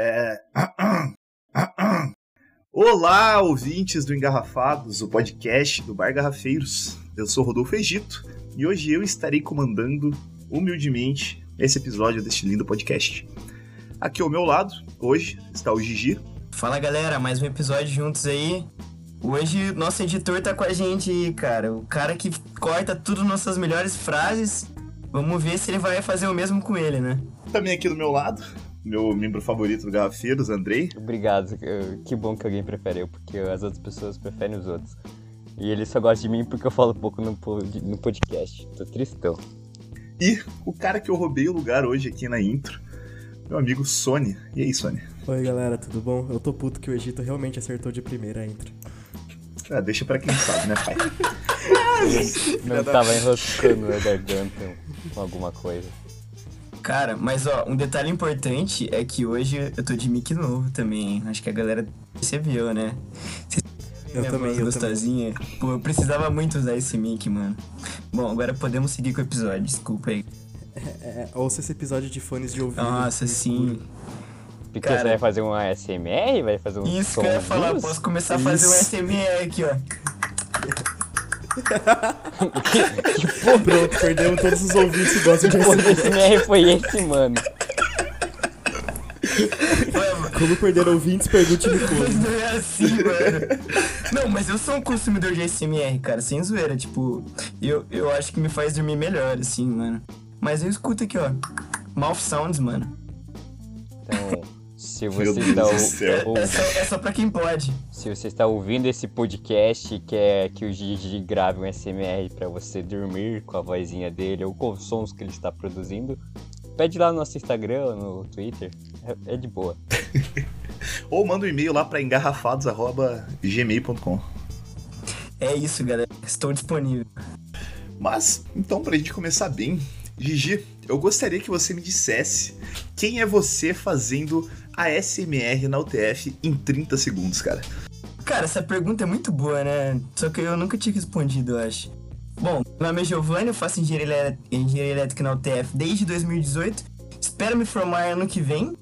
É... Olá, ouvintes do Engarrafados, o podcast do Bar Garrafeiros. Eu sou Rodolfo Egito e hoje eu estarei comandando humildemente esse episódio deste lindo podcast. Aqui ao meu lado, hoje, está o Gigi. Fala galera, mais um episódio juntos aí. Hoje nosso editor tá com a gente aí, cara. O cara que corta tudo nossas melhores frases. Vamos ver se ele vai fazer o mesmo com ele, né? Também aqui do meu lado, meu membro favorito do Garrafeiros, Andrei. Obrigado, que bom que alguém prefere eu, porque as outras pessoas preferem os outros. E ele só gosta de mim porque eu falo pouco no, no podcast. Tô tristão. E o cara que eu roubei o lugar hoje aqui na intro, meu amigo Sony. E aí, Sony? Oi, galera, tudo bom? Eu tô puto que o Egito realmente acertou de primeira a intro. Ah, deixa pra quem sabe, né, pai? Não tava enroscando a garganta com alguma coisa. Cara, mas ó, um detalhe importante é que hoje eu tô de mic novo também. Acho que a galera percebeu, né? eu Minha também, voz eu gostosinha. Pô, eu precisava muito usar esse mic, mano. Bom, agora podemos seguir com o episódio, desculpa aí. É, é, ouça esse episódio de fones de ouvido. Nossa, sim. Porque Cara- você vai fazer um ASMR? Vai fazer um Isso que eu ia falar, posso começar a fazer um Isso. SMR aqui, ó. Pronto, perdemos todos os ouvintes que gostam de. ASMR foi esse, mano. Como perder ouvintes, pergunte-me Mas como. não é assim, mano. Não, mas eu sou um consumidor de SMR, cara, sem zoeira. Tipo, eu, eu acho que me faz dormir melhor, assim, mano. Mas eu escuto aqui, ó. Mouth Sounds, mano. Então, se Meu você Deus está do ou- céu. ou- É só, é só pra quem pode. se você está ouvindo esse podcast e quer que o Gigi grave um SMR pra você dormir com a vozinha dele ou com os sons que ele está produzindo, pede lá no nosso Instagram ou no Twitter. É, é de boa. Ou manda um e-mail lá pra engarrafados.gmail.com. É isso, galera. Estou disponível. Mas, então, pra gente começar bem, Gigi, eu gostaria que você me dissesse quem é você fazendo a SMR na UTF em 30 segundos, cara. Cara, essa pergunta é muito boa, né? Só que eu nunca tinha respondido, eu acho. Bom, meu nome é Giovanni, eu faço engenharia, elé- engenharia elétrica na UTF desde 2018. Espero me formar ano que vem.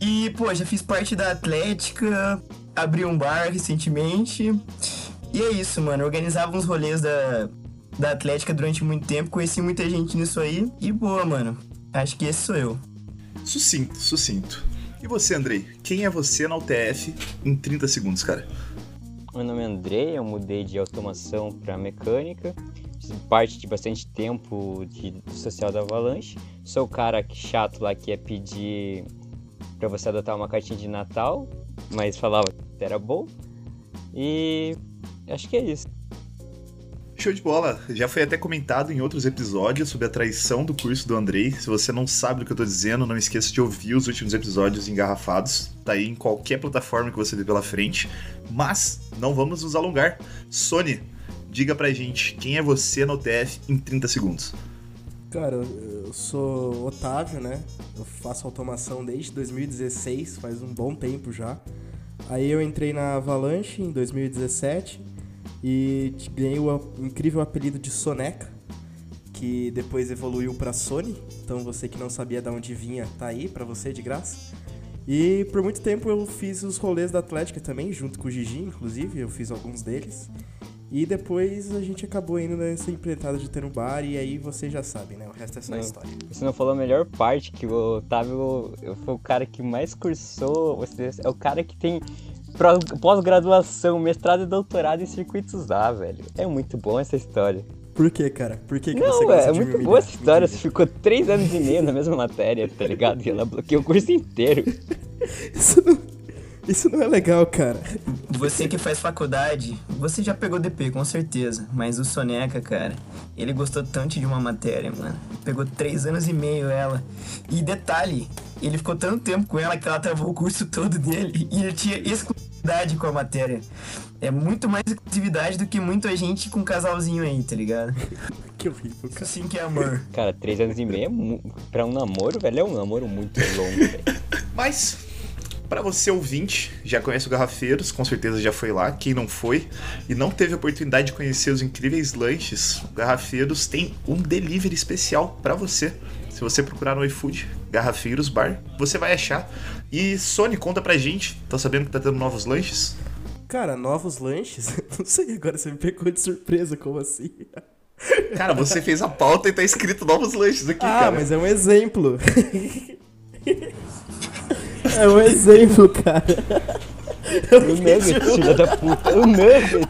E, pô, já fiz parte da Atlética, abri um bar recentemente. E é isso, mano. Eu organizava uns rolês da, da Atlética durante muito tempo, conheci muita gente nisso aí. E boa, mano. Acho que esse sou eu. Sucinto, sucinto. E você, Andrei? Quem é você na UTF em 30 segundos, cara? Meu nome é Andrei, eu mudei de automação para mecânica. Parte de bastante tempo de, social da Avalanche. Sou o cara que- chato lá que ia pedir para você adotar uma cartinha de Natal, mas falava que era bom. E acho que é isso. Show de bola. Já foi até comentado em outros episódios sobre a traição do curso do Andrei. Se você não sabe do que eu tô dizendo, não esqueça de ouvir os últimos episódios engarrafados. Tá aí em qualquer plataforma que você vê pela frente. Mas não vamos nos alongar. Sony, diga pra gente quem é você na UTF em 30 segundos. Cara, eu sou Otávio, né? Eu faço automação desde 2016, faz um bom tempo já. Aí eu entrei na Avalanche em 2017 e ganhei o incrível apelido de Soneca, que depois evoluiu pra Sony. Então você que não sabia de onde vinha, tá aí pra você de graça. E por muito tempo eu fiz os rolês da Atlética também, junto com o Gigi, inclusive, eu fiz alguns deles. E depois a gente acabou indo nessa empreitada de ter um bar e aí você já sabe, né? O resto é só Não. história. Você não falou a melhor parte, que o Otávio foi o cara que mais cursou, você é o cara que tem pós-graduação, mestrado e doutorado em circuitos A, velho. É muito bom essa história. Por que, cara? Por que, que você Não, gosta é, é de me muito humilhar? boa essa história. Você ficou três anos e meio na mesma matéria, tá ligado? E ela bloqueou o curso inteiro. Isso não, isso não é legal, cara. Você que faz faculdade, você já pegou DP, com certeza. Mas o Soneca, cara, ele gostou tanto de uma matéria, mano. Pegou três anos e meio ela. E detalhe, ele ficou tanto tempo com ela que ela travou o curso todo dele. E ele tinha exclusividade com a matéria. É muito mais exclusividade do que muita gente com um casalzinho aí, tá ligado? Que horrível, cara. sim que é amor. Cara, três anos e meio é pra um namoro, velho, é um namoro muito longo, velho. Mas, Pra você ouvinte, já conhece o Garrafeiros, com certeza já foi lá. Quem não foi e não teve a oportunidade de conhecer os incríveis lanches, o Garrafeiros tem um delivery especial pra você. Se você procurar no iFood, Garrafeiros Bar, você vai achar. E Sony, conta pra gente, tá sabendo que tá tendo novos lanches? Cara, novos lanches? Não sei, agora você me pegou de surpresa, como assim? Cara, você fez a pauta e tá escrito novos lanches aqui, ah, cara. mas é um exemplo. é um exemplo, cara. O Nuggets, filha da puta. O Nuggets.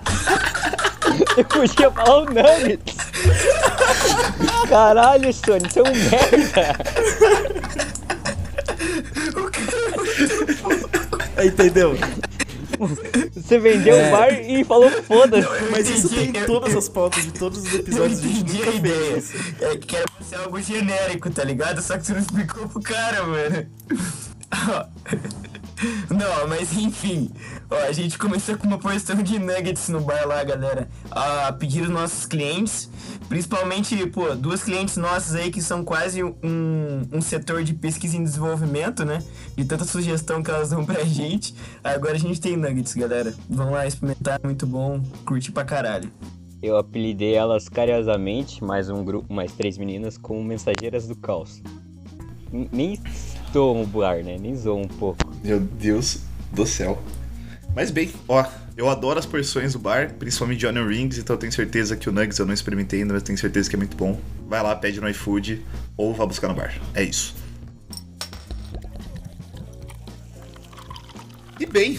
Eu podia falar o Nuggets. Caralho, Sony, você é um merda. Entendeu? Você vendeu o bar e falou foda-se. Mas isso tem entendi. em todas as pautas de todos os episódios. A gente entendi nunca a ideia. fez. É que era pra ser algo genérico, tá ligado? Só que você não explicou pro cara, mano. Não, mas enfim. Ó, a gente começou com uma porção de nuggets no bar lá, galera. A pedir dos nossos clientes. Principalmente, pô, duas clientes nossas aí que são quase um, um setor de pesquisa e desenvolvimento, né? De tanta sugestão que elas dão pra gente. Agora a gente tem nuggets, galera. Vão lá experimentar, muito bom. Curti pra caralho. Eu apelidei elas carinhosamente, mais um grupo, mais três meninas, como mensageiras do caos. Nem zoam o bar, né? Nem zoam um pouco. Meu Deus do céu. Mas bem, ó, eu adoro as porções do bar, principalmente de Onion Rings, então eu tenho certeza que o Nuggets eu não experimentei ainda, mas tenho certeza que é muito bom. Vai lá, pede no iFood ou vá buscar no bar. É isso. E bem,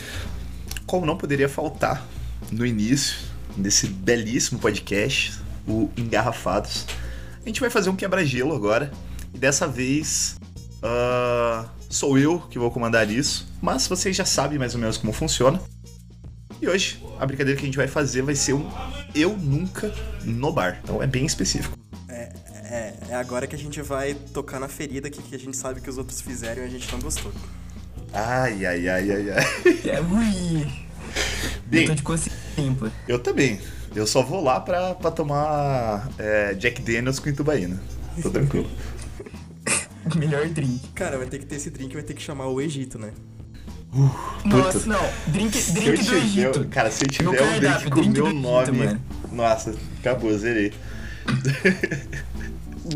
como não poderia faltar no início desse belíssimo podcast, o Engarrafados, a gente vai fazer um quebra-gelo agora. E dessa vez ah, sou eu que vou comandar isso, mas vocês já sabem mais ou menos como funciona. E hoje, a brincadeira que a gente vai fazer vai ser um Eu Nunca no Bar. Então é bem específico. É, é agora que a gente vai tocar na ferida que, que a gente sabe que os outros fizeram e a gente não gostou. Ai, ai, ai, ai, ai. É ruim. Eu Bem, tô de consciência limpa. eu também. Eu só vou lá pra, pra tomar é, Jack Daniels com Itubaína. Tô tranquilo. Melhor drink. Cara, vai ter que ter esse drink, vai ter que chamar o Egito, né? Nossa, não. Drink, eu drink do tiver, Egito. cara, se eu No tiver um drink com o meu Egito, nome, mano. nossa, acabou, zerei.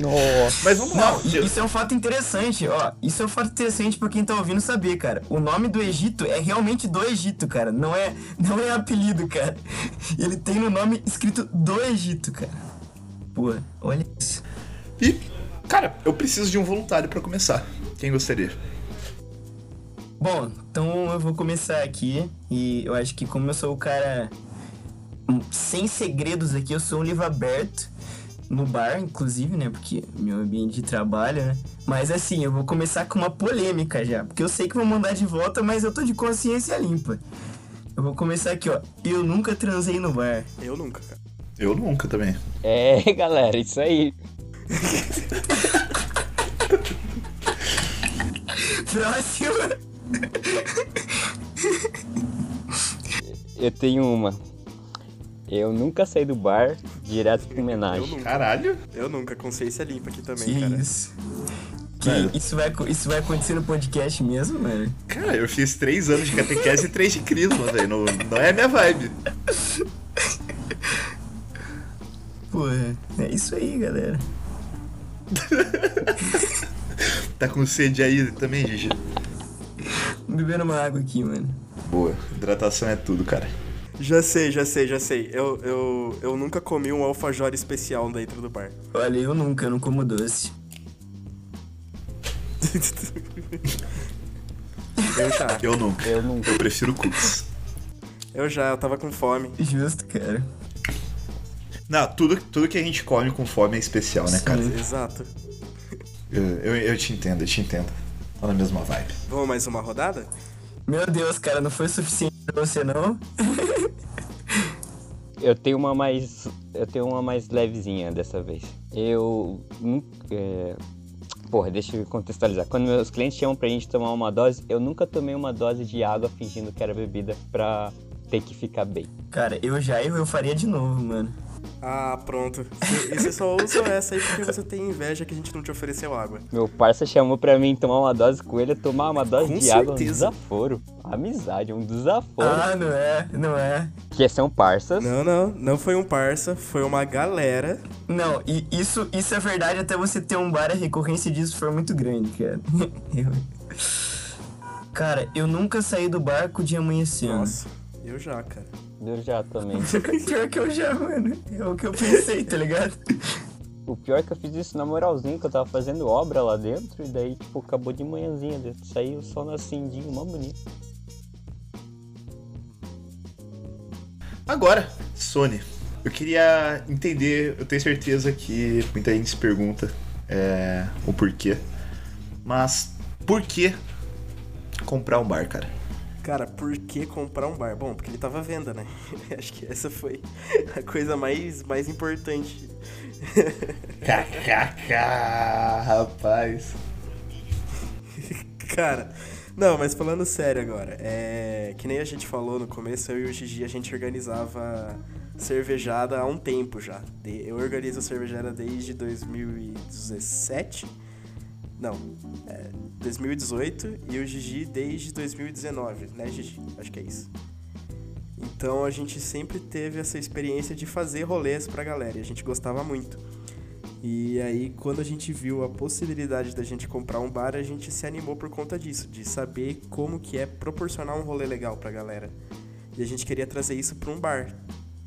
Nossa. Mas vamos lá. Não, isso é um fato interessante, ó. Isso é um fato interessante pra quem tá ouvindo saber, cara. O nome do Egito é realmente do Egito, cara. Não é, não é apelido, cara. Ele tem no nome escrito do Egito, cara. Pô, olha isso. E, cara, eu preciso de um voluntário pra começar. Quem gostaria? Bom, então eu vou começar aqui. E eu acho que como eu sou o cara hum, sem segredos aqui, eu sou um livro aberto. No bar, inclusive, né? Porque meu ambiente de trabalho, né? Mas assim, eu vou começar com uma polêmica já. Porque eu sei que vão mandar de volta, mas eu tô de consciência limpa. Eu vou começar aqui, ó. Eu nunca transei no bar. Eu nunca, cara. Eu nunca também. É, galera, isso aí. Próximo! Eu tenho uma. Eu nunca saí do bar direto pro Eu homenagem. nunca. Caralho. Eu nunca. Consciência limpa aqui também, Que cara. isso? Que isso, vai, isso vai acontecer no podcast mesmo, mano? Cara, eu fiz três anos de catequese e três de crisma, velho. Não, não é a minha vibe. Porra, é isso aí, galera. Tá com sede aí também, Gigi? Bebendo uma água aqui, mano. Boa. Hidratação é tudo, cara. Já sei, já sei, já sei. Eu, eu, eu nunca comi um alfajor especial dentro do bar. Olha, eu nunca, eu não como doce. Eu já. Eu nunca. Eu nunca. Eu prefiro cookies. Eu já, eu tava com fome. Justo, cara. Não, tudo, tudo que a gente come com fome é especial, né, cara? Exato. Eu, eu, eu te entendo, eu te entendo. Tô na mesma vibe. Vamos mais uma rodada? Meu Deus, cara, não foi suficiente pra você, não? Eu tenho uma mais. Eu tenho uma mais levezinha dessa vez. Eu. nunca. É... Porra, deixa eu contextualizar. Quando meus clientes chamam pra gente tomar uma dose, eu nunca tomei uma dose de água fingindo que era bebida pra ter que ficar bem. Cara, eu já e eu faria de novo, mano. Ah, pronto. E você só usa essa aí porque você tem inveja que a gente não te ofereceu água. Meu parça chamou pra mim tomar uma dose com ele, tomar uma dose Com de água, um certeza. desaforo. Amizade, um desaforo. Ah, não é, não é. Que são parças. Não, não. Não foi um parça, foi uma galera. Não, e isso, isso é verdade até você ter um bar, a recorrência disso for muito grande, cara. Cara, eu nunca saí do barco de amanhecendo. Nossa, eu já, cara. Eu já também. Pior que eu já, mano. É o que eu pensei, tá ligado? O pior é que eu fiz isso na moralzinha, que eu tava fazendo obra lá dentro, e daí, tipo, acabou de manhãzinha, daí saiu só nascendinho, mó bonito. Agora, Sony, eu queria entender, eu tenho certeza que muita gente se pergunta é, o porquê, mas por que comprar um bar, cara? Cara, por que comprar um bar? Bom, porque ele tava à venda, né? Acho que essa foi a coisa mais, mais importante. KKK, rapaz. Cara, não, mas falando sério agora, é. Que nem a gente falou no começo, eu e o Gigi a gente organizava cervejada há um tempo já. Eu organizo cervejada desde 2017. Não, é 2018 e o Gigi desde 2019, né, Gigi? Acho que é isso. Então a gente sempre teve essa experiência de fazer rolês pra galera e a gente gostava muito. E aí, quando a gente viu a possibilidade da gente comprar um bar, a gente se animou por conta disso, de saber como que é proporcionar um rolê legal pra galera. E a gente queria trazer isso pra um bar,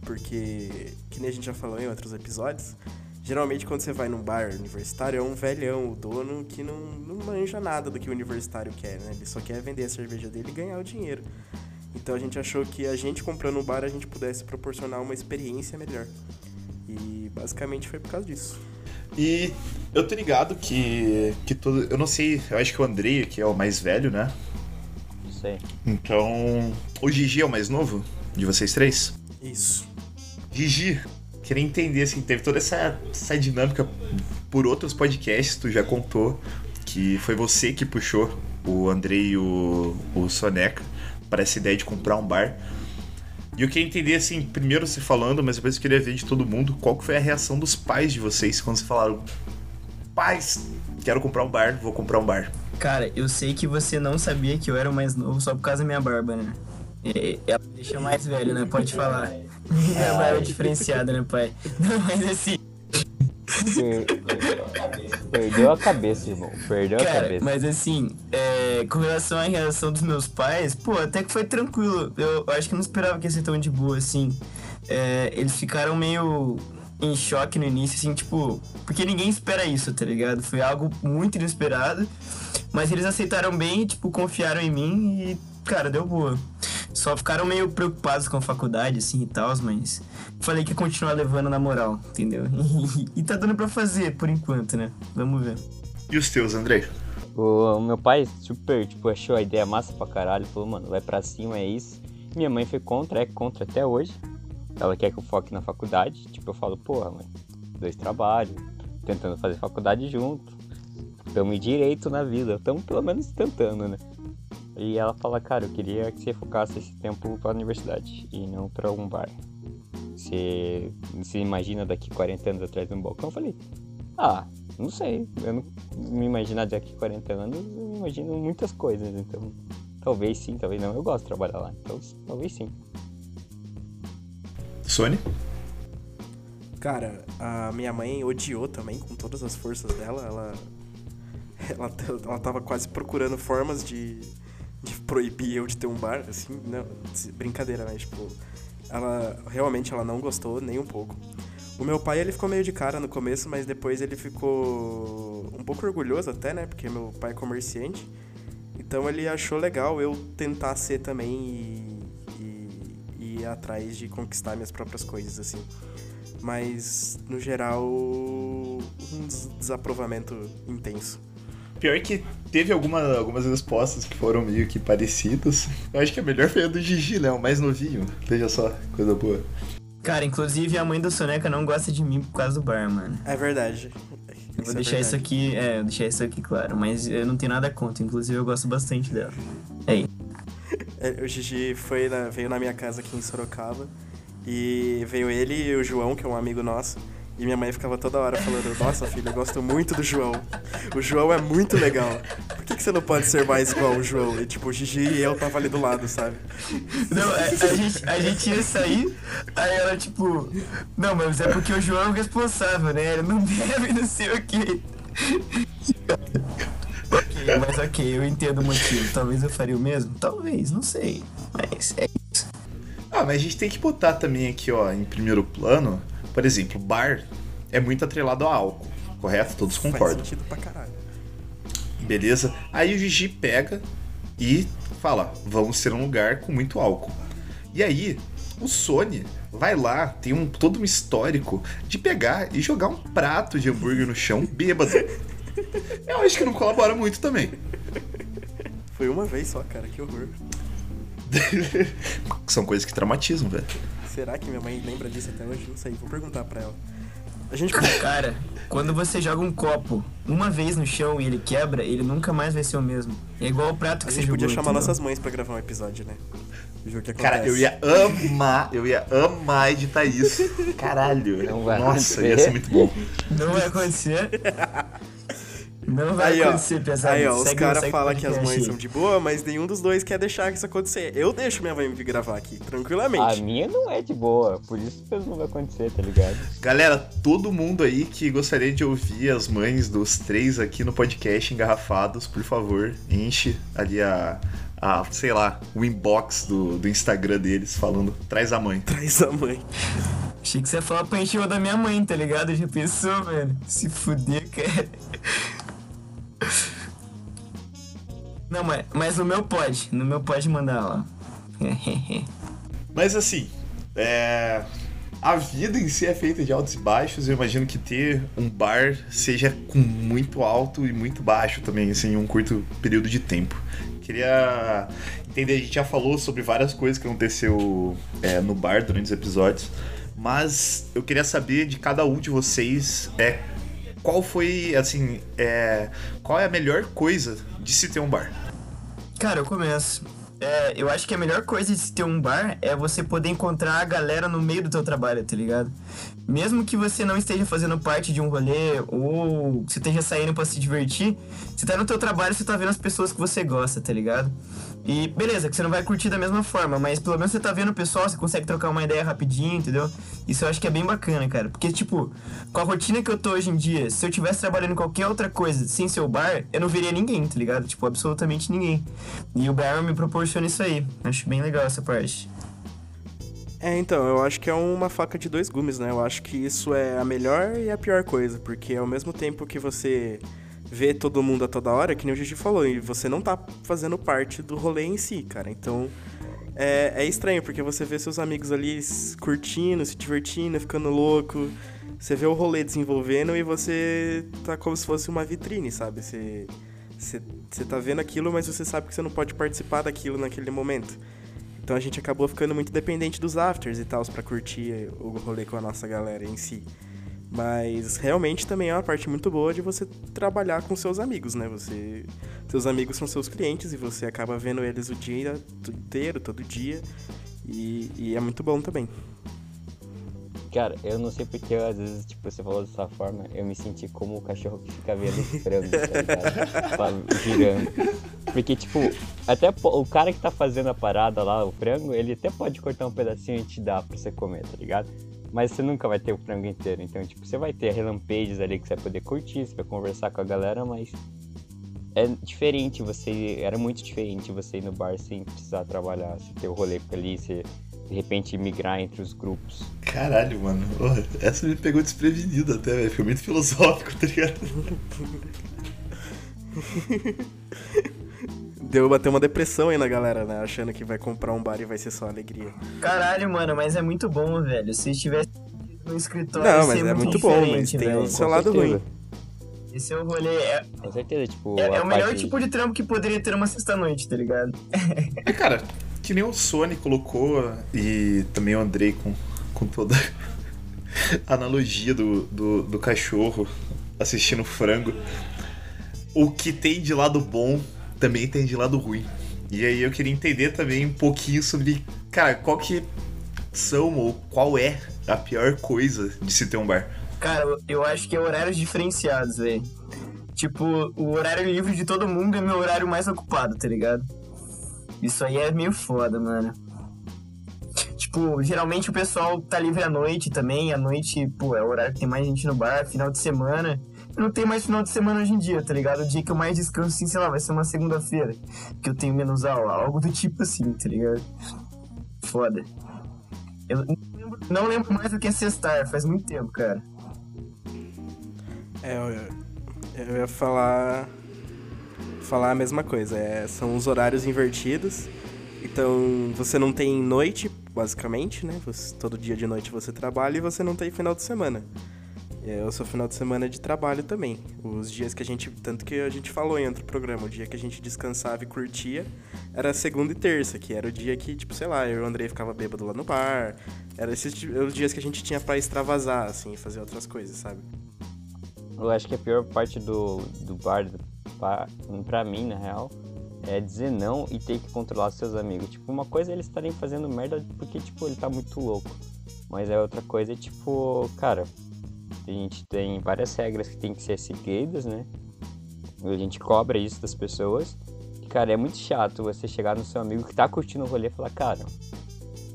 porque, que nem a gente já falou em outros episódios, geralmente quando você vai num bar universitário é um velhão, o dono, que não, não manja nada do que o universitário quer, né? Ele só quer vender a cerveja dele e ganhar o dinheiro. Então a gente achou que a gente comprando um bar a gente pudesse proporcionar uma experiência melhor. E basicamente foi por causa disso. E eu tô ligado que, que todo. Eu não sei, eu acho que o Andrei, que é o mais velho, né? Não sei. Então. O Gigi é o mais novo de vocês três? Isso. Gigi, queria entender, assim, teve toda essa, essa dinâmica por outros podcasts, tu já contou que foi você que puxou o Andrei e o, o Soneca para essa ideia de comprar um bar. E eu queria entender, assim, primeiro você falando, mas depois eu queria ver de todo mundo, qual que foi a reação dos pais de vocês quando vocês falaram Pais, quero comprar um bar, vou comprar um bar. Cara, eu sei que você não sabia que eu era o mais novo só por causa da minha barba, né? É, Ela me deixa mais velho, né? Pode falar. Minha barba é diferenciada, né, pai? Não, mas assim, Per- Perdeu a cabeça, irmão. Perdeu a cara, cabeça. mas assim, é, com relação à reação dos meus pais, pô, até que foi tranquilo. Eu acho que eu não esperava que ia ser tão de boa, assim. É, eles ficaram meio em choque no início, assim, tipo, porque ninguém espera isso, tá ligado? Foi algo muito inesperado, mas eles aceitaram bem, tipo, confiaram em mim e, cara, deu boa. Só ficaram meio preocupados com a faculdade, assim, e tal, mas falei que ia continuar levando na moral, entendeu? E, tá dando pra fazer, por enquanto, né? Vamos ver. E os teus, Andrei? O, o meu pai super, tipo, achou a ideia massa pra caralho. Falou, mano, vai pra cima, é isso. Minha mãe foi contra, é contra até hoje. Ela quer que eu foque na faculdade. Tipo, eu falo, porra, mãe, dois trabalhos, tentando fazer faculdade junto. Tamo em direito na vida, tamo pelo menos tentando, né? E ela fala, cara, eu queria que você focasse esse tempo pra universidade e não pra um bar. Você se imagina daqui 40 anos atrás de um balcão? Eu falei, ah, não sei. Eu não me imaginar daqui 40 anos, eu me imagino muitas coisas, então. Talvez sim, talvez não. Eu gosto de trabalhar lá, então talvez sim. Sony? Cara, a minha mãe odiou também, com todas as forças dela. Ela, ela, ela tava quase procurando formas de, de proibir eu de ter um bar, assim. Não, brincadeira, né? Tipo, ela realmente ela não gostou nem um pouco. O meu pai, ele ficou meio de cara no começo, mas depois ele ficou um pouco orgulhoso até, né? Porque meu pai é comerciante. Então ele achou legal eu tentar ser também e, e- e ir atrás de conquistar minhas próprias coisas, assim. Mas, no geral, um des- desaprovamento intenso. Pior que teve alguma, algumas respostas que foram meio que parecidas. Eu acho que a melhor foi a do Gigi, né? O mais novinho. Veja só, coisa boa. Cara, inclusive a mãe do Soneca não gosta de mim por causa do bar, mano. É verdade. Eu vou deixar isso aqui, é, vou deixar isso aqui claro, mas eu não tenho nada contra, inclusive eu gosto bastante dela. É isso. É, o Gigi foi na- veio na minha casa aqui em Sorocaba E veio ele e o João, que é um amigo nosso. E minha mãe ficava toda hora falando: Nossa, filho, eu gosto muito do João. O João é muito legal. Por que, que você não pode ser mais igual o João? E tipo, o Gigi e eu tava ali do lado, sabe? Não, a, a gente, a gente ia sair, aí ela tipo, não, mas é porque o João é o responsável, né? Ele não deve, não sei o quê. ok, mas ok, eu entendo o motivo. Talvez eu faria o mesmo? Talvez, não sei. Mas é isso. Ah, mas a gente tem que botar também aqui, ó, em primeiro plano, por exemplo, bar é muito atrelado a álcool, correto? Todos Faz concordam. sentido pra caralho. Beleza? Aí o Gigi pega e fala: vamos ser um lugar com muito álcool. E aí, o Sony vai lá, tem um, todo um histórico de pegar e jogar um prato de hambúrguer no chão bêbado. Eu acho que não colabora muito também. Foi uma vez só, cara, que horror. São coisas que traumatizam, velho. Será que minha mãe lembra disso até hoje? Não sei, vou perguntar pra ela. A gente. Cara, quando você joga um copo uma vez no chão e ele quebra, ele nunca mais vai ser o mesmo. É igual o prato A que você gente jogou. podia chamar entendeu? nossas mães pra gravar um episódio, né? Cara, eu ia amar, eu ia amar editar isso. Caralho. Não vai Nossa, acontecer. ia ser muito bom. Não vai acontecer. Não vai Aí, ó, acontecer, pesado. aí, ó, os Segue- caras segue o falam que as mães aí. são de boa, mas nenhum dos dois quer deixar isso acontecer. Eu deixo minha mãe me gravar aqui, A tranquilamente. minha não é de boa, por isso que não vai acontecer, tá ligado? Galera, todo mundo aí que gostaria de ouvir as mães dos três aqui no podcast engarrafados, por favor, enche ali a, a sei lá, o inbox do, do Instagram deles falando, traz a mãe. Traz a mãe. Achei que você ia falar pra encher o da minha mãe, tá ligado? Já pensou, velho? Se fuder, cara. Não, mas, mas no meu pode. No meu pode mandar lá. Mas assim, é, a vida em si é feita de altos e baixos. Eu imagino que ter um bar seja com muito alto e muito baixo também, assim, em um curto período de tempo. Queria entender, a gente já falou sobre várias coisas que aconteceu é, no bar durante os episódios, mas eu queria saber de cada um de vocês é qual foi, assim, é, qual é a melhor coisa de se ter um bar. Cara, eu começo. É, eu acho que a melhor coisa de ter um bar é você poder encontrar a galera no meio do teu trabalho, tá ligado? Mesmo que você não esteja fazendo parte de um rolê ou você esteja saindo pra se divertir, você tá no teu trabalho, você tá vendo as pessoas que você gosta, tá ligado? E beleza, que você não vai curtir da mesma forma, mas pelo menos você tá vendo o pessoal, você consegue trocar uma ideia rapidinho, entendeu? Isso eu acho que é bem bacana, cara. Porque, tipo, com a rotina que eu tô hoje em dia, se eu tivesse trabalhando em qualquer outra coisa sem ser o bar, eu não veria ninguém, tá ligado? Tipo, absolutamente ninguém. E o bar me proporciona isso aí. Acho bem legal essa parte. É, então, eu acho que é uma faca de dois gumes, né? Eu acho que isso é a melhor e a pior coisa, porque ao mesmo tempo que você vê todo mundo a toda hora, que nem o Gigi falou, e você não tá fazendo parte do rolê em si, cara. Então, é, é estranho, porque você vê seus amigos ali curtindo, se divertindo, ficando louco. Você vê o rolê desenvolvendo e você tá como se fosse uma vitrine, sabe? Você, você, tá vendo aquilo, mas você sabe que você não pode participar daquilo naquele momento. Então a gente acabou ficando muito dependente dos afters e tal, pra curtir o rolê com a nossa galera em si. Mas realmente também é uma parte muito boa de você trabalhar com seus amigos, né? Você, seus amigos são seus clientes e você acaba vendo eles o dia inteiro, todo dia. E, e é muito bom também. Cara, eu não sei porque às vezes, tipo, você falou dessa forma, eu me senti como o cachorro que fica vendo o frango, tá ligado? Girando. Porque, tipo, até o cara que tá fazendo a parada lá, o frango, ele até pode cortar um pedacinho e te dar pra você comer, tá ligado? Mas você nunca vai ter o frango inteiro. Então, tipo, você vai ter relampejos ali que você vai poder curtir, você vai conversar com a galera, mas é diferente você. Era muito diferente você ir no bar sem precisar trabalhar, você ter o rolê ali, você de repente migrar entre os grupos. Caralho, mano. Essa me pegou desprevenido até, velho. Foi muito filosófico, tá ligado? Deu bater uma depressão aí na galera, né? Achando que vai comprar um bar e vai ser só alegria. Caralho, mano, mas é muito bom, velho. Se estivesse no escritório, Não, mas ser é muito bom, mas tem velho. o seu lado ruim. Esse é o rolê. É, Com certeza, tipo. é, é o melhor parte- tipo de trampo que poderia ter uma sexta-noite, tá ligado? É, cara, que nem o Sony colocou e também o Andrei com, com toda a analogia do, do, do cachorro assistindo frango. O que tem de lado bom também tem de lado ruim. E aí eu queria entender também um pouquinho sobre, cara, qual que são ou qual é a pior coisa de se ter um bar? Cara, eu acho que é horários diferenciados, velho. Tipo, o horário livre de todo mundo é meu horário mais ocupado, tá ligado? Isso aí é meio foda, mano. Tipo, geralmente o pessoal tá livre à noite também. À noite, pô, é o horário que tem mais gente no bar, final de semana. Não tenho mais final de semana hoje em dia, tá ligado? O dia que eu mais descanso, assim, sei lá, vai ser uma segunda-feira. Que eu tenho menos aula. Algo do tipo assim, tá ligado? Foda. Eu não lembro, não lembro mais o que é sextar, faz muito tempo, cara. É, eu, eu ia falar. Falar a mesma coisa. É, são os horários invertidos. Então você não tem noite, basicamente, né? Você, todo dia de noite você trabalha e você não tem final de semana. Eu sou final de semana de trabalho também. Os dias que a gente. Tanto que a gente falou em outro programa, o dia que a gente descansava e curtia era segunda e terça, que era o dia que, tipo, sei lá, eu e o Andrei ficava bêbado lá no bar. Era esses os dias que a gente tinha pra extravasar, assim, fazer outras coisas, sabe? Eu acho que a pior parte do, do bar, pra, pra mim, na real, é dizer não e ter que controlar seus amigos. Tipo, uma coisa é eles estarem fazendo merda porque, tipo, ele tá muito louco. Mas a outra coisa é, tipo, cara, a gente tem várias regras que tem que ser seguidas, né? A gente cobra isso das pessoas. E, cara, é muito chato você chegar no seu amigo que tá curtindo o rolê e falar, cara,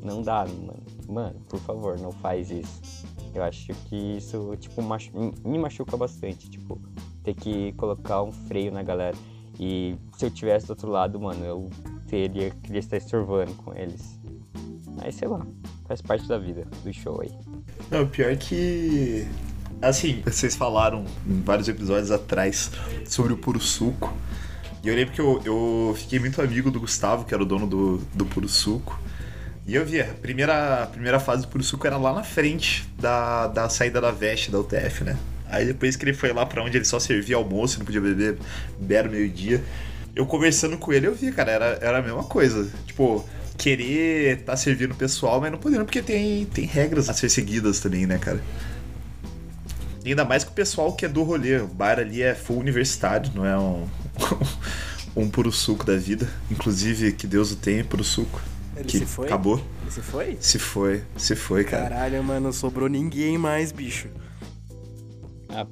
não dá, mano. Mano, por favor, não faz isso. Eu acho que isso, tipo, machu me machuca bastante, tipo, ter que colocar um freio na galera. E se eu tivesse do outro lado, mano, eu teria, queria estar estorvando com eles. Mas sei lá, faz parte da vida, do show aí. Não, pior que Assim, vocês falaram em vários episódios atrás sobre o Puro Suco. E eu lembro que eu, eu fiquei muito amigo do Gustavo, que era o dono do, do Puro Suco. E eu via, a primeira, a primeira fase do Puro Suco era lá na frente da, da saída da veste da UTF, né? Aí depois que ele foi lá para onde ele só servia almoço, não podia beber, beber meio-dia. Eu conversando com ele, eu vi, cara, era, era a mesma coisa. Tipo, querer tá servindo o pessoal, mas não podendo, porque tem, tem regras a ser seguidas também, né, cara? ainda mais que o pessoal que é do rolê. O bar ali é full universitário, não é um, um puro suco da vida. Inclusive, que Deus o tenha, puro suco. Ele que se foi? Acabou. Ele se foi? Se foi, se foi, cara. Caralho, mano, não sobrou ninguém mais, bicho. Ah,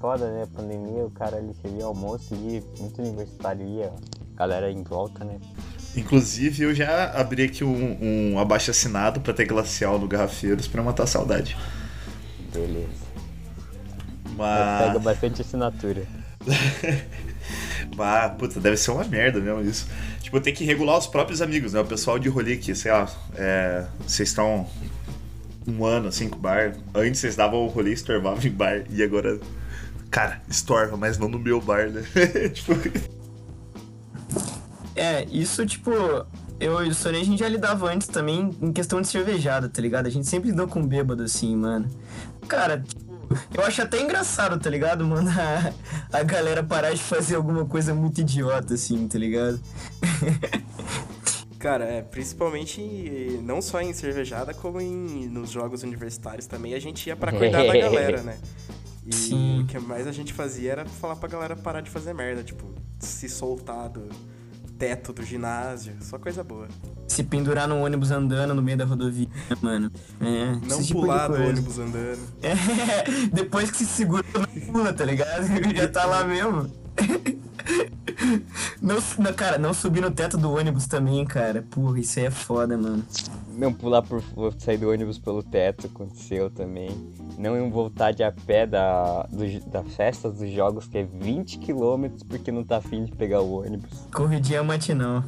foda, né? Pandemia, o cara ali servia almoço e muito universitário ia, galera em volta, né? Inclusive, eu já abri aqui um, um abaixo assinado pra ter glacial no Garrafeiros pra matar a saudade. Beleza. Mas... Pega bastante assinatura. Mas, puta, deve ser uma merda mesmo isso. Tipo, tem que regular os próprios amigos, né? O pessoal de rolê aqui, sei lá, é, vocês estão um ano assim com o bar. Antes vocês davam o rolê estorvavam em bar. E agora, cara, estorva, mas não no meu bar, né? tipo... É, isso, tipo, eu e o Sony a gente já lidava antes também em questão de cervejada, tá ligado? A gente sempre lidou com bêbado assim, mano. Cara, tipo, eu acho até engraçado, tá ligado? Mano, a, a galera parar de fazer alguma coisa muito idiota, assim, tá ligado? Cara, é, principalmente não só em cervejada, como em, nos jogos universitários também, a gente ia para cuidar da galera, né? E Sim. o que mais a gente fazia era falar pra galera parar de fazer merda, tipo, se soltar do teto do ginásio, só coisa boa. Se pendurar no ônibus andando no meio da rodovia, mano. É, não tipo pular do ônibus andando. É, depois que se segura, não pula, tá ligado? Já tá lá mesmo. Não, não, cara, não subir no teto do ônibus também, cara. Porra, isso aí é foda, mano. Não pular por sair do ônibus pelo teto aconteceu também. Não voltar de a pé da, do, da festa dos jogos, que é 20 km, porque não tá afim de pegar o ônibus. Corridinha matinal.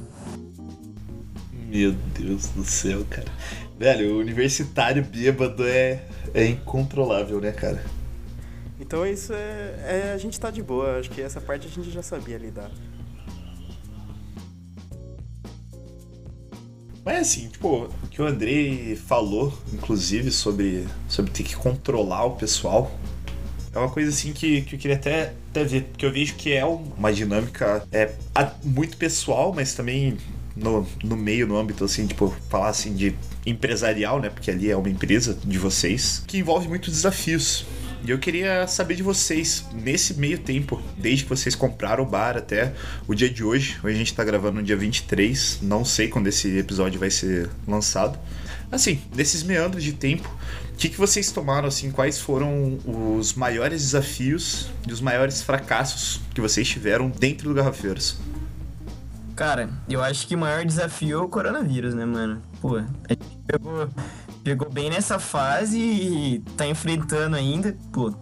Meu Deus do céu, cara. Velho, o universitário bêbado é, é incontrolável, né, cara? Então isso é, é, A gente tá de boa, acho que essa parte a gente já sabia lidar. Mas assim, tipo, o que o Andrei falou, inclusive, sobre, sobre ter que controlar o pessoal, é uma coisa assim que, que eu queria até, até ver, porque eu vejo que é uma dinâmica é, muito pessoal, mas também no, no meio, no âmbito assim, tipo, falar assim de empresarial, né? Porque ali é uma empresa de vocês, que envolve muitos desafios. E eu queria saber de vocês, nesse meio tempo, desde que vocês compraram o bar até o dia de hoje, hoje a gente tá gravando no dia 23, não sei quando esse episódio vai ser lançado, Assim, nesses meandros de tempo, o que, que vocês tomaram, assim, quais foram os maiores desafios e os maiores fracassos que vocês tiveram dentro do Garrafeiros? Cara, eu acho que o maior desafio é o coronavírus, né, mano? Pô, a gente pegou pegou bem nessa fase e tá enfrentando ainda. Pô,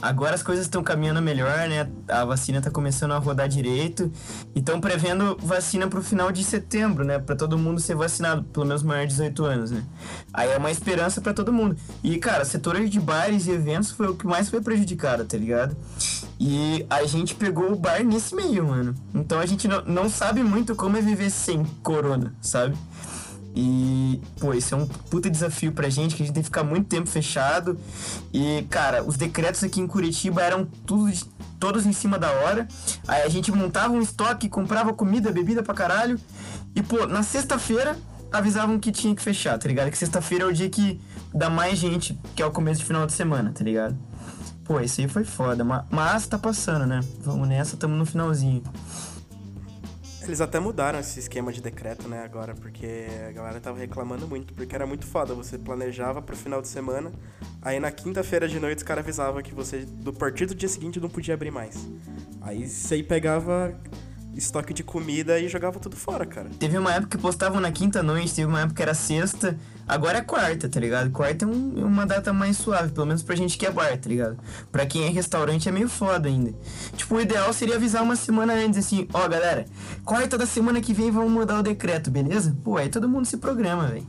agora as coisas estão caminhando melhor, né? A vacina tá começando a rodar direito e prevendo vacina pro final de setembro, né? Pra todo mundo ser vacinado, pelo menos maior de 18 anos, né? Aí é uma esperança para todo mundo. E, cara, setor de bares e eventos foi o que mais foi prejudicado, tá ligado? E a gente pegou o bar nesse meio, mano. Então a gente não, não sabe muito como é viver sem corona, sabe? E, pô, esse é um puta desafio pra gente, que a gente tem que ficar muito tempo fechado. E, cara, os decretos aqui em Curitiba eram tudo, todos em cima da hora. Aí a gente montava um estoque, comprava comida, bebida pra caralho. E, pô, na sexta-feira avisavam que tinha que fechar, tá ligado? Que sexta-feira é o dia que dá mais gente, que é o começo de final de semana, tá ligado? Pô, esse aí foi foda, mas tá passando, né? Vamos nessa, tamo no finalzinho. Eles até mudaram esse esquema de decreto, né, agora, porque a galera tava reclamando muito, porque era muito foda. Você planejava pro final de semana, aí na quinta-feira de noite os caras avisavam que você, do partido do dia seguinte, não podia abrir mais. Aí você pegava estoque de comida e jogava tudo fora, cara. Teve uma época que postavam na quinta noite, teve uma época que era sexta, agora é quarta, tá ligado? Quarta é um, uma data mais suave, pelo menos pra gente que é bar, tá ligado? Pra quem é restaurante é meio foda ainda. Tipo, o ideal seria avisar uma semana antes, assim, ó, oh, galera, quarta da semana que vem vamos mudar o decreto, beleza? Pô, aí todo mundo se programa, velho.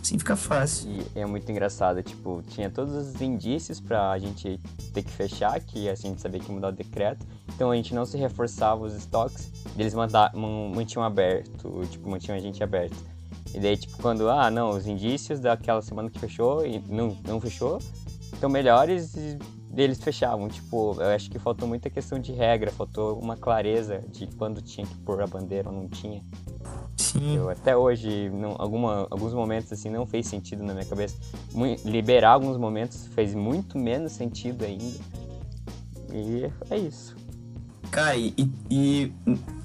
Assim fica fácil. E é muito engraçado, tipo, tinha todos os indícios pra gente ter que fechar, que a gente sabia que mudar o decreto. Então a gente não se reforçava os estoques, eles mantinham aberto, tipo, mantinham a gente aberto. E daí, tipo, quando, ah, não, os indícios daquela semana que fechou e não, não fechou, estão melhores e eles fechavam. Tipo, eu acho que faltou muita questão de regra, faltou uma clareza de quando tinha que pôr a bandeira ou não tinha. Sim. Eu, até hoje, não, alguma, alguns momentos assim não fez sentido na minha cabeça. liberar alguns momentos fez muito menos sentido ainda. E é isso. Cara, e, e,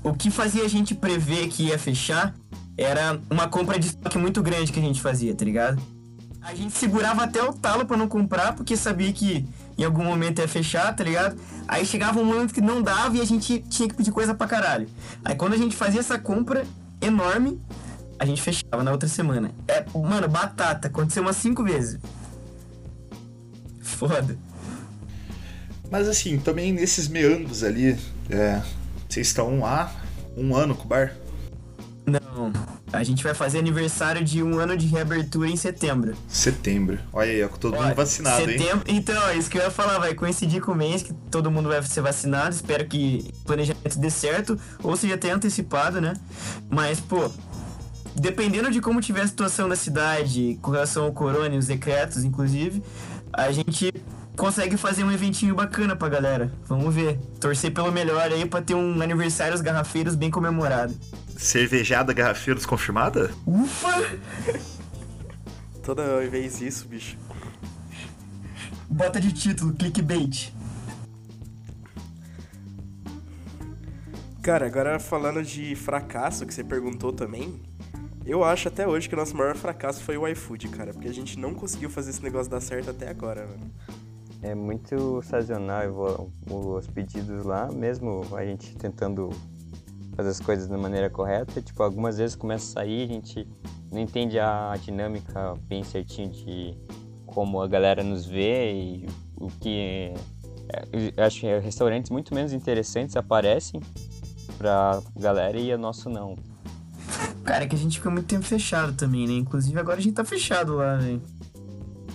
o que fazia a gente prever que ia fechar era uma compra de estoque muito grande que a gente fazia, tá ligado? A gente segurava até o talo para não comprar, porque sabia que em algum momento ia fechar, tá ligado? Aí chegava um momento que não dava e a gente tinha que pedir coisa pra caralho. Aí quando a gente fazia essa compra, enorme, a gente fechava na outra semana. É, mano, batata, aconteceu umas cinco vezes. Foda. Mas assim, também nesses meandros ali, é, vocês estão há um ano com o bar? Não. A gente vai fazer aniversário de um ano de reabertura em setembro. Setembro. Olha aí, todo Olha, mundo vacinado, setembro... hein? Então, é isso que eu ia falar, vai coincidir com o mês que todo mundo vai ser vacinado. Espero que o planejamento dê certo, ou seja até antecipado, né? Mas, pô, dependendo de como tiver a situação da cidade, com relação ao corona e os decretos, inclusive, a gente consegue fazer um eventinho bacana pra galera. Vamos ver. Torcer pelo melhor aí pra ter um aniversário dos garrafeiros bem comemorado. Cervejada Garrafeiros confirmada? Ufa! Toda vez isso, bicho. Bota de título, clickbait. Cara, agora falando de fracasso que você perguntou também, eu acho até hoje que o nosso maior fracasso foi o iFood, cara, porque a gente não conseguiu fazer esse negócio dar certo até agora, mano. É muito sazonal os pedidos lá, mesmo a gente tentando fazer as coisas da maneira correta. Tipo, algumas vezes começa a sair, a gente não entende a dinâmica bem certinho de como a galera nos vê e o que. É, acho que restaurantes muito menos interessantes aparecem pra galera e o nosso não. Cara, é que a gente fica muito tempo fechado também, né? Inclusive agora a gente tá fechado lá, velho.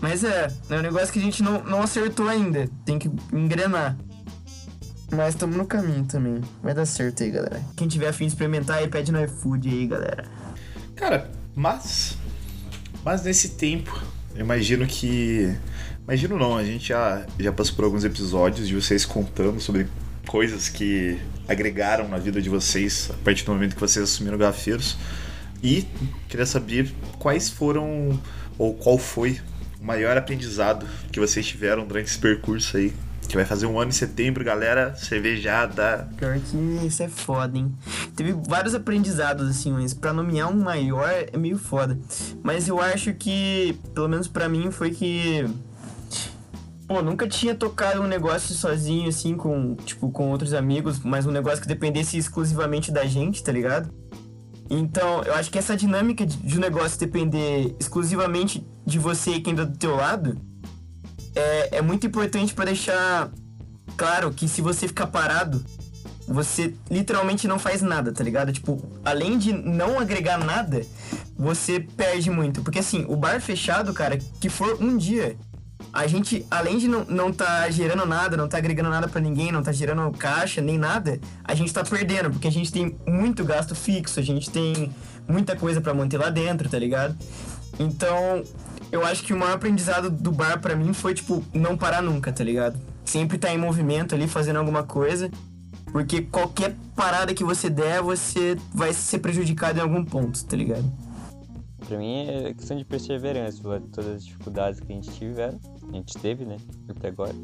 Mas é, é um negócio que a gente não, não acertou ainda. Tem que engrenar. Mas estamos no caminho também. Vai dar certo aí, galera. Quem tiver afim de experimentar aí, pede no iFood aí, galera. Cara, mas. Mas nesse tempo, eu imagino que. Imagino não, a gente já, já passou por alguns episódios de vocês contando sobre coisas que agregaram na vida de vocês a partir do momento que vocês assumiram gafeiros. E queria saber quais foram, ou qual foi o maior aprendizado que vocês tiveram durante esse percurso aí que vai fazer um ano em setembro, galera. Cervejada. Pior que isso é foda, hein? Teve vários aprendizados, assim, mas pra nomear um maior é meio foda. Mas eu acho que, pelo menos pra mim, foi que. Pô, nunca tinha tocado um negócio sozinho, assim, com, tipo, com outros amigos, mas um negócio que dependesse exclusivamente da gente, tá ligado? Então, eu acho que essa dinâmica de, de um negócio depender exclusivamente de você e quem tá do teu lado é, é muito importante para deixar claro que se você ficar parado, você literalmente não faz nada, tá ligado? Tipo, além de não agregar nada, você perde muito. Porque assim, o bar fechado, cara, que for um dia, a gente, além de não, não tá gerando nada, não tá agregando nada para ninguém, não tá gerando caixa, nem nada, a gente tá perdendo, porque a gente tem muito gasto fixo, a gente tem muita coisa para manter lá dentro, tá ligado? Então, eu acho que o maior aprendizado do bar para mim foi, tipo, não parar nunca, tá ligado? Sempre tá em movimento ali, fazendo alguma coisa. Porque qualquer parada que você der, você vai ser prejudicado em algum ponto, tá ligado? Pra mim é questão de perseverança, todas as dificuldades que a gente tiver, a gente teve, né, até agora.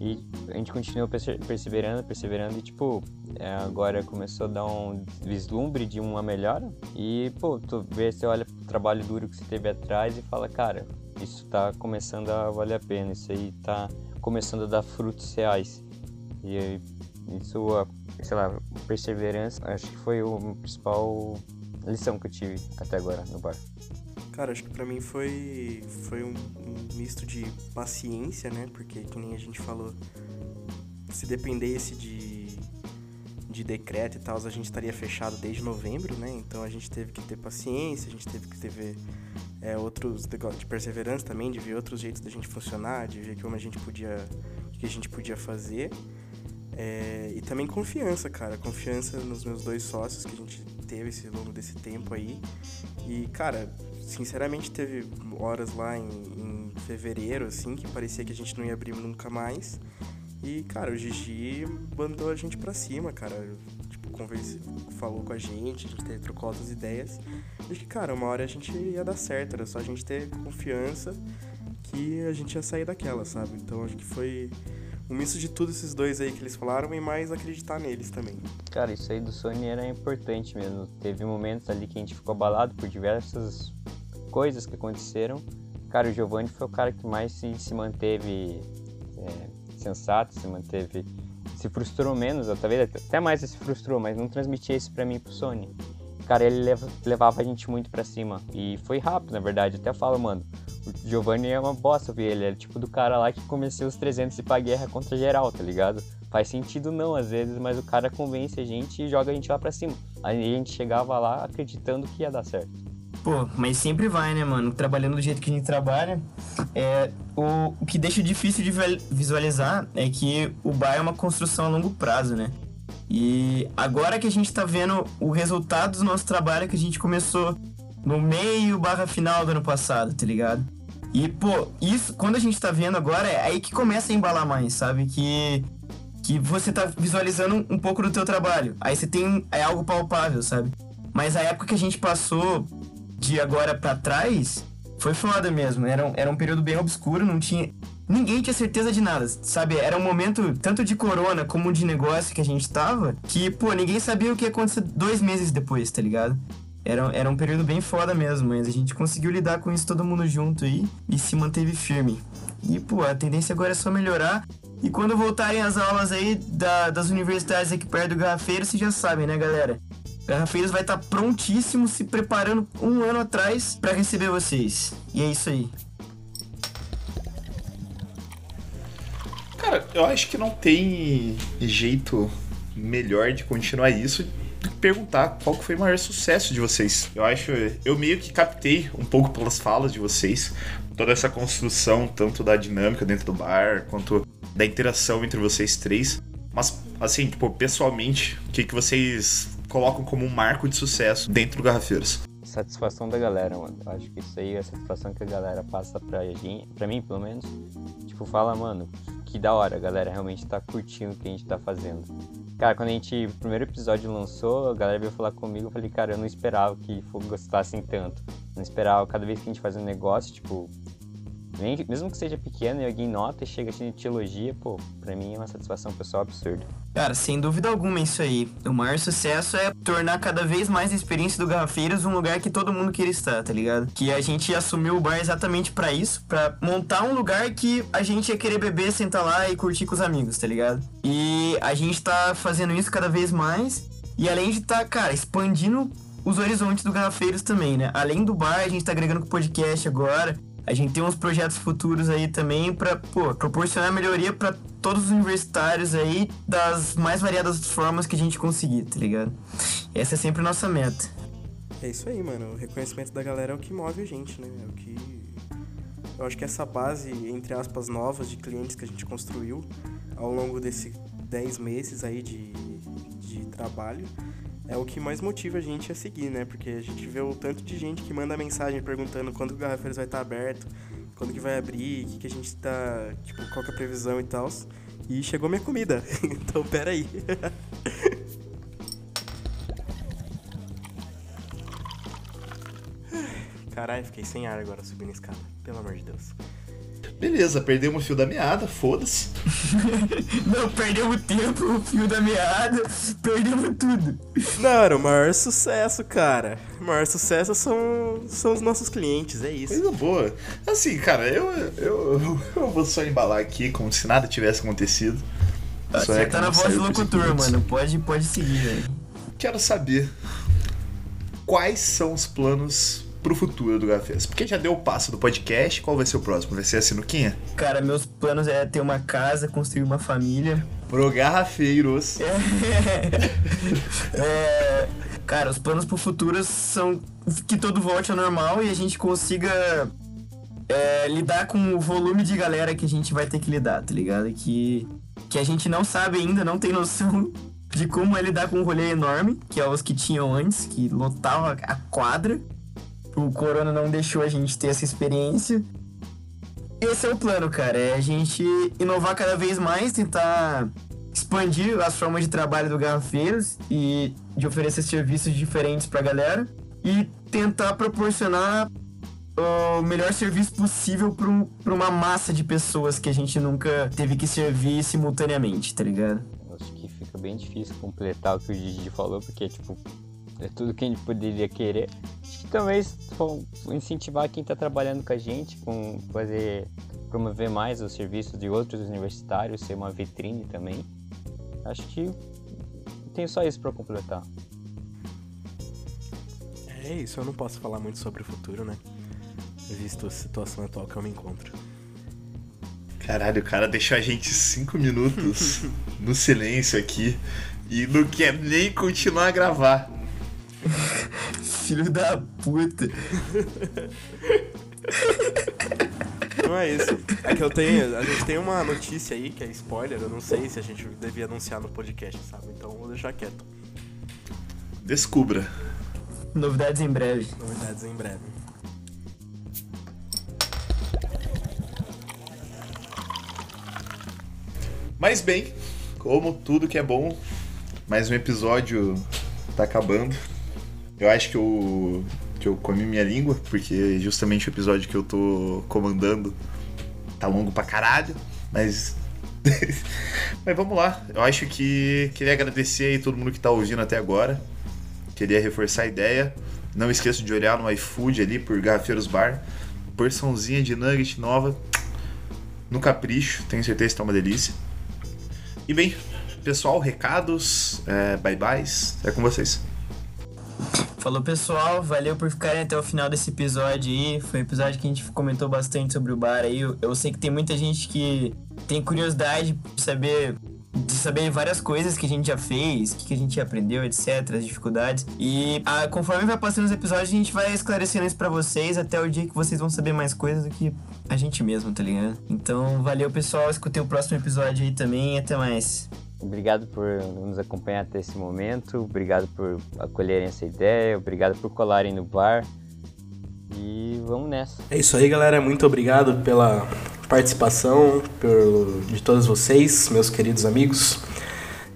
E a gente continuou perseverando, perseverando e, tipo, é, agora começou a dar um vislumbre de uma melhora. E, pô, tu vê, você olha pro trabalho duro que você teve atrás e fala, cara, isso tá começando a valer a pena, isso aí tá começando a dar frutos reais. E isso, sei lá, perseverança, acho que foi o principal lição que eu tive até agora no bar. Cara, acho que pra mim foi, foi um, um misto de paciência, né? Porque, que nem a gente falou, se dependesse de, de decreto e tal, a gente estaria fechado desde novembro, né? Então a gente teve que ter paciência, a gente teve que ter é, outros de perseverança também, de ver outros jeitos da gente funcionar, de ver como a gente podia, que a gente podia fazer. É, e também confiança, cara. Confiança nos meus dois sócios que a gente teve esse longo desse tempo aí. E, cara, sinceramente teve horas lá em, em fevereiro, assim, que parecia que a gente não ia abrir nunca mais. E, cara, o Gigi mandou a gente pra cima, cara. Tipo, converse, falou com a gente, a gente trocou outras ideias. E que, cara, uma hora a gente ia dar certo, era só a gente ter confiança que a gente ia sair daquela, sabe? Então acho que foi um misto de tudo esses dois aí que eles falaram e mais acreditar neles também. Cara, isso aí do Sony era importante mesmo. Teve momentos ali que a gente ficou abalado por diversas coisas que aconteceram. Cara, o Giovanni foi o cara que mais se, se manteve é, sensato, se manteve. se frustrou menos, talvez até mais se frustrou, mas não transmitia isso pra mim pro Sony. Cara, ele leva, levava a gente muito pra cima. E foi rápido, na verdade. Até falo, mano, o Giovanni é uma bosta ver ele. É tipo do cara lá que comecei os 300 e pra guerra contra geral, tá ligado? Faz sentido não, às vezes, mas o cara convence a gente e joga a gente lá pra cima. Aí a gente chegava lá acreditando que ia dar certo. Pô, mas sempre vai, né, mano? Trabalhando do jeito que a gente trabalha. É, o, o que deixa difícil de visualizar é que o bar é uma construção a longo prazo, né? E agora que a gente tá vendo o resultado do nosso trabalho que a gente começou no meio barra final do ano passado, tá ligado? E, pô, isso, quando a gente tá vendo agora, é aí que começa a embalar mais, sabe? Que, que você tá visualizando um pouco do teu trabalho. Aí você tem é algo palpável, sabe? Mas a época que a gente passou de agora para trás foi foda mesmo. Era um, era um período bem obscuro, não tinha. Ninguém tinha certeza de nada, sabe? Era um momento tanto de corona como de negócio que a gente tava, que, pô, ninguém sabia o que ia acontecer dois meses depois, tá ligado? Era, era um período bem foda mesmo, mas a gente conseguiu lidar com isso todo mundo junto aí e se manteve firme. E, pô, a tendência agora é só melhorar. E quando voltarem as aulas aí da, das universidades aqui perto do Garrafeiro, vocês já sabem, né, galera? Garrafeiros vai estar tá prontíssimo, se preparando um ano atrás para receber vocês. E é isso aí. Cara, eu acho que não tem jeito melhor de continuar isso perguntar qual foi o maior sucesso de vocês. Eu acho, eu meio que captei um pouco pelas falas de vocês, toda essa construção, tanto da dinâmica dentro do bar, quanto da interação entre vocês três. Mas, assim, tipo, pessoalmente, o que, que vocês colocam como um marco de sucesso dentro do Garrafeiros? Satisfação da galera, mano. Eu acho que isso aí é a satisfação que a galera passa pra gente, pra mim, pelo menos. Tipo, fala, mano, que da hora, a galera realmente tá curtindo o que a gente tá fazendo. Cara, quando a gente, o primeiro episódio lançou, a galera veio falar comigo, eu falei, cara, eu não esperava que gostassem tanto. Não esperava, cada vez que a gente fazia um negócio, tipo, mesmo que seja pequeno e alguém nota e chega assim e te elogia, pô, pra mim é uma satisfação pessoal absurda. Cara, sem dúvida alguma é isso aí. O maior sucesso é tornar cada vez mais a experiência do Garrafeiros um lugar que todo mundo queira estar, tá ligado? Que a gente assumiu o bar exatamente pra isso, pra montar um lugar que a gente ia querer beber, sentar lá e curtir com os amigos, tá ligado? E a gente tá fazendo isso cada vez mais. E além de tá, cara, expandindo os horizontes do Garrafeiros também, né? Além do bar, a gente tá agregando com o podcast agora. A gente tem uns projetos futuros aí também pô, proporcionar melhoria pra todos os universitários aí das mais variadas formas que a gente conseguir, tá ligado? Essa é sempre a nossa meta. É isso aí, mano. O reconhecimento da galera é o que move a gente, né? É o que. Eu acho que essa base, entre aspas, novas de clientes que a gente construiu ao longo desses 10 meses aí de, de trabalho é o que mais motiva a gente a seguir, né? Porque a gente vê o tanto de gente que manda mensagem perguntando quando o Garrafeiros vai estar aberto, quando que vai abrir, que, que a gente tá. Tipo, qual é a previsão e tal. E chegou minha comida. então, pera aí. Caralho, fiquei sem ar agora subindo a escada. Pelo amor de Deus. Beleza, perdemos o fio da meada, foda-se. Não, perdemos tempo, o fio da meada, perdemos tudo. Não, era o maior sucesso, cara. O maior sucesso são, são os nossos clientes, é isso. Coisa boa. Assim, cara, eu, eu, eu vou só embalar aqui como se nada tivesse acontecido. Só Você é tá na voz do locutor, mano. Pode, pode seguir, velho. Quero saber quais são os planos pro futuro do Gafes. Porque já deu o passo do podcast, qual vai ser o próximo? Vai ser a Sinuquinha? Cara, meus planos é ter uma casa, construir uma família. Pro Garrafeiros. É, cara, os planos pro futuro são que tudo volte ao normal e a gente consiga é, lidar com o volume de galera que a gente vai ter que lidar, tá ligado? Que, que a gente não sabe ainda, não tem noção de como é lidar com um rolê enorme, que é os que tinham antes, que lotava a quadra. O corona não deixou a gente ter essa experiência. Esse é o plano, cara. É a gente inovar cada vez mais, tentar expandir as formas de trabalho do Garrafeiros e de oferecer serviços diferentes pra galera e tentar proporcionar o melhor serviço possível pra, um- uma massa de pessoas que a gente nunca teve que servir simultaneamente, tá ligado? Acho que fica bem difícil completar o que o Gigi falou, porque, tipo, é tudo que a gente poderia querer. Acho que também incentivar quem tá trabalhando com a gente, com fazer, promover mais os serviços de outros universitários, ser uma vitrine também. Acho que tem só isso pra completar. É isso, eu não posso falar muito sobre o futuro, né? Visto a situação atual que eu me encontro. Caralho, o cara deixou a gente cinco minutos no silêncio aqui e não quer nem continuar a gravar. Filho da puta. Não é isso. É que eu tenho. A gente tem uma notícia aí que é spoiler. Eu não sei se a gente devia anunciar no podcast, sabe? Então vou deixar quieto. Descubra. Novidades em breve. Novidades em breve. Mas bem, como tudo que é bom, mais um episódio tá acabando. Eu acho que eu, que eu comi minha língua, porque justamente o episódio que eu tô comandando tá longo pra caralho, mas. mas vamos lá. Eu acho que queria agradecer aí todo mundo que tá ouvindo até agora. Queria reforçar a ideia. Não esqueça de olhar no iFood ali por Garrafeiros Bar. Porçãozinha de nugget nova. No capricho, tenho certeza que tá uma delícia. E bem, pessoal, recados, é, bye byes, é com vocês. Falou pessoal, valeu por ficarem até o final desse episódio aí. Foi um episódio que a gente comentou bastante sobre o bar aí. Eu, sei que tem muita gente que tem curiosidade de saber de saber várias coisas que a gente já fez, o que, a gente aprendeu, etc, as dificuldades. E ah, conforme vai passando os episódios, a gente vai esclarecendo isso pra vocês até o dia que vocês vão saber mais coisas do que a gente mesmo, tá ligado? Então, valeu pessoal, escutei o próximo episódio aí também até mais. Obrigado por nos acompanhar até esse momento, obrigado por acolherem essa ideia, obrigado por colarem no bar. E vamos nessa. É isso aí, galera. Muito obrigado pela participação de todos vocês, meus queridos amigos.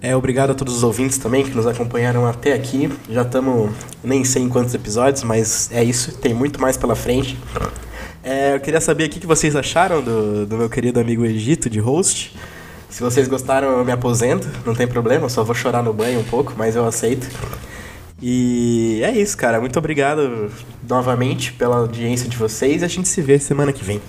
É, obrigado a todos os ouvintes também que nos acompanharam até aqui. Já estamos nem sei em quantos episódios, mas é isso. Tem muito mais pela frente. É, eu queria saber o que vocês acharam do, do meu querido amigo Egito de host. Se vocês gostaram, eu me aposento, não tem problema, só vou chorar no banho um pouco, mas eu aceito. E é isso, cara. Muito obrigado novamente pela audiência de vocês. A gente se vê semana que vem.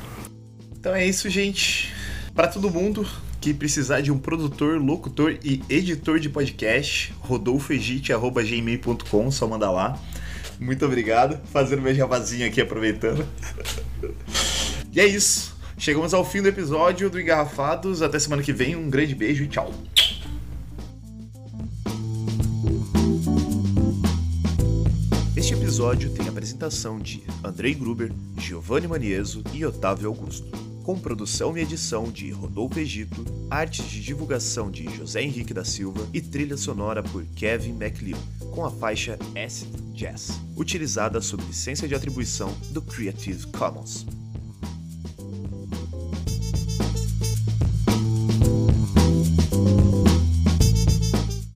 Então é isso, gente. Para todo mundo que precisar de um produtor, locutor e editor de podcast, rodolfoegite.gmail.com, só manda lá. Muito obrigado. Fazendo meu jabazinho aqui, aproveitando. e é isso. Chegamos ao fim do episódio do Engarrafados. Até semana que vem. Um grande beijo e tchau. Este episódio tem a apresentação de Andrei Gruber, Giovanni Manieso e Otávio Augusto. Com produção e edição de Rodolfo Egito, artes de divulgação de José Henrique da Silva e trilha sonora por Kevin MacLeod, com a faixa Acid Jazz, utilizada sob licença de atribuição do Creative Commons.